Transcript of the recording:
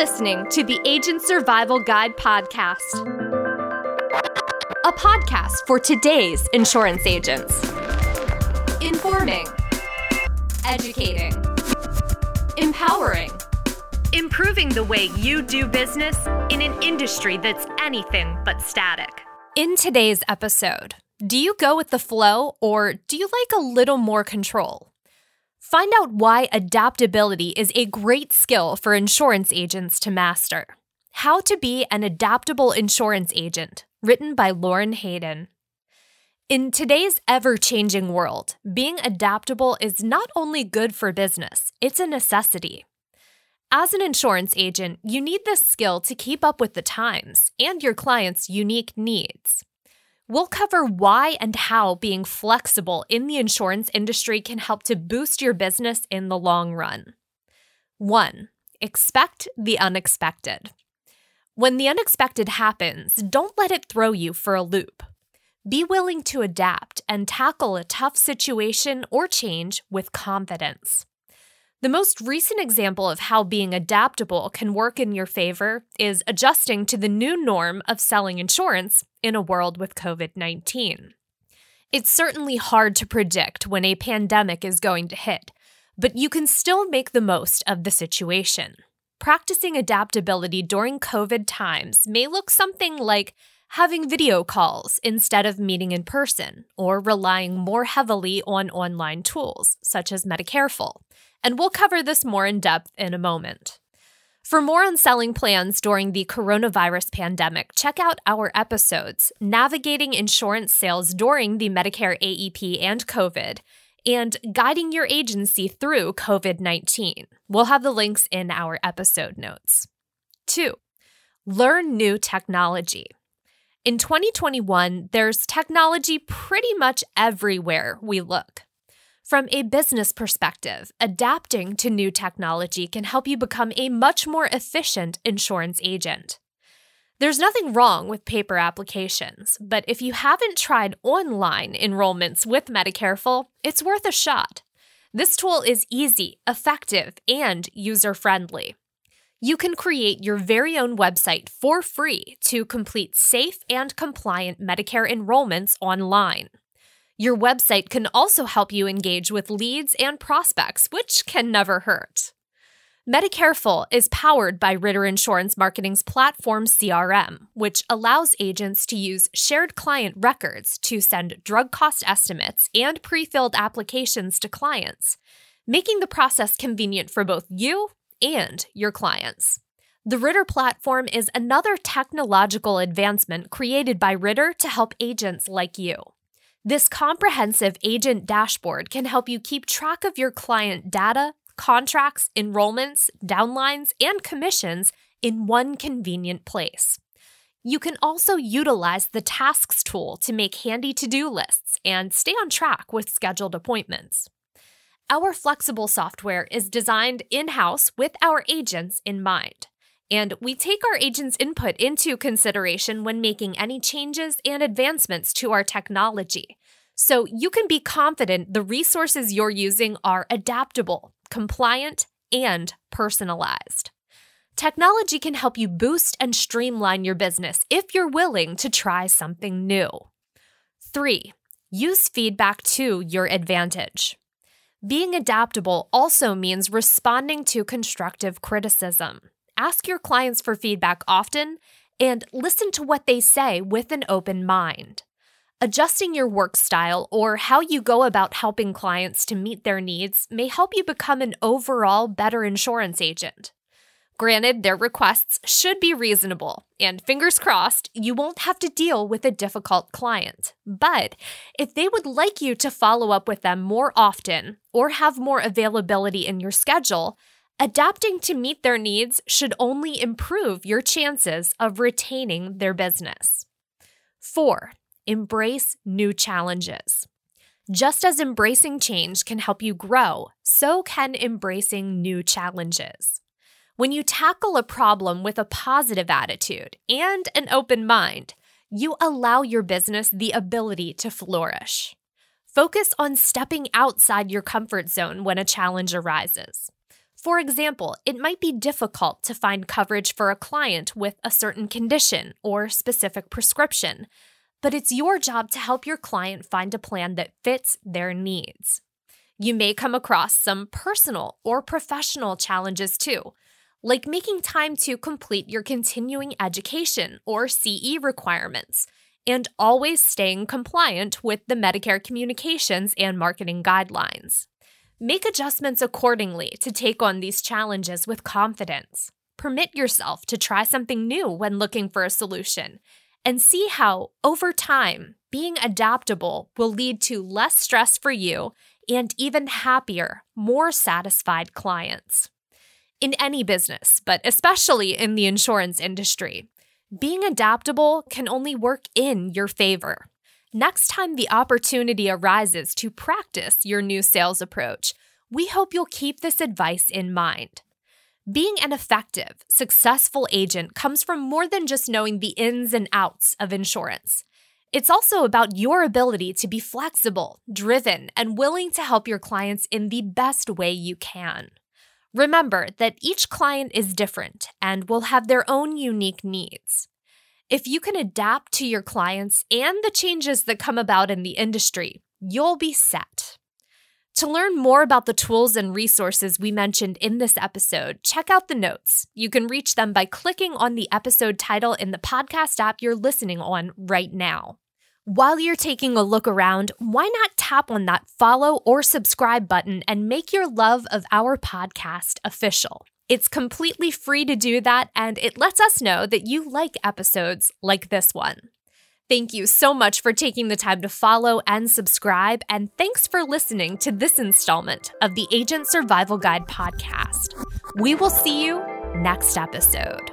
listening to the Agent Survival Guide podcast, a podcast for today's insurance agents. Informing, educating, empowering, improving the way you do business in an industry that's anything but static. In today's episode, do you go with the flow or do you like a little more control? Find out why adaptability is a great skill for insurance agents to master. How to be an adaptable insurance agent, written by Lauren Hayden. In today's ever changing world, being adaptable is not only good for business, it's a necessity. As an insurance agent, you need this skill to keep up with the times and your clients' unique needs. We'll cover why and how being flexible in the insurance industry can help to boost your business in the long run. 1. Expect the unexpected. When the unexpected happens, don't let it throw you for a loop. Be willing to adapt and tackle a tough situation or change with confidence. The most recent example of how being adaptable can work in your favor is adjusting to the new norm of selling insurance in a world with COVID 19. It's certainly hard to predict when a pandemic is going to hit, but you can still make the most of the situation. Practicing adaptability during COVID times may look something like having video calls instead of meeting in person, or relying more heavily on online tools, such as Medicareful and we'll cover this more in depth in a moment. For more on selling plans during the coronavirus pandemic, check out our episodes Navigating Insurance Sales During the Medicare AEP and COVID and Guiding Your Agency Through COVID 19. We'll have the links in our episode notes. 2. Learn new technology. In 2021, there's technology pretty much everywhere we look. From a business perspective, adapting to new technology can help you become a much more efficient insurance agent. There's nothing wrong with paper applications, but if you haven't tried online enrollments with Medicareful, it's worth a shot. This tool is easy, effective, and user friendly. You can create your very own website for free to complete safe and compliant Medicare enrollments online. Your website can also help you engage with leads and prospects, which can never hurt. Medicareful is powered by Ritter Insurance Marketing's platform CRM, which allows agents to use shared client records to send drug cost estimates and pre filled applications to clients, making the process convenient for both you and your clients. The Ritter platform is another technological advancement created by Ritter to help agents like you. This comprehensive agent dashboard can help you keep track of your client data, contracts, enrollments, downlines, and commissions in one convenient place. You can also utilize the Tasks tool to make handy to do lists and stay on track with scheduled appointments. Our flexible software is designed in house with our agents in mind. And we take our agents' input into consideration when making any changes and advancements to our technology. So you can be confident the resources you're using are adaptable, compliant, and personalized. Technology can help you boost and streamline your business if you're willing to try something new. 3. Use feedback to your advantage. Being adaptable also means responding to constructive criticism ask your clients for feedback often and listen to what they say with an open mind. Adjusting your work style or how you go about helping clients to meet their needs may help you become an overall better insurance agent. Granted, their requests should be reasonable, and fingers crossed, you won't have to deal with a difficult client. But if they would like you to follow up with them more often or have more availability in your schedule, Adapting to meet their needs should only improve your chances of retaining their business. 4. Embrace new challenges. Just as embracing change can help you grow, so can embracing new challenges. When you tackle a problem with a positive attitude and an open mind, you allow your business the ability to flourish. Focus on stepping outside your comfort zone when a challenge arises. For example, it might be difficult to find coverage for a client with a certain condition or specific prescription, but it's your job to help your client find a plan that fits their needs. You may come across some personal or professional challenges too, like making time to complete your continuing education or CE requirements, and always staying compliant with the Medicare communications and marketing guidelines. Make adjustments accordingly to take on these challenges with confidence. Permit yourself to try something new when looking for a solution, and see how, over time, being adaptable will lead to less stress for you and even happier, more satisfied clients. In any business, but especially in the insurance industry, being adaptable can only work in your favor. Next time the opportunity arises to practice your new sales approach, we hope you'll keep this advice in mind. Being an effective, successful agent comes from more than just knowing the ins and outs of insurance. It's also about your ability to be flexible, driven, and willing to help your clients in the best way you can. Remember that each client is different and will have their own unique needs. If you can adapt to your clients and the changes that come about in the industry, you'll be set. To learn more about the tools and resources we mentioned in this episode, check out the notes. You can reach them by clicking on the episode title in the podcast app you're listening on right now. While you're taking a look around, why not tap on that follow or subscribe button and make your love of our podcast official? It's completely free to do that, and it lets us know that you like episodes like this one. Thank you so much for taking the time to follow and subscribe, and thanks for listening to this installment of the Agent Survival Guide podcast. We will see you next episode.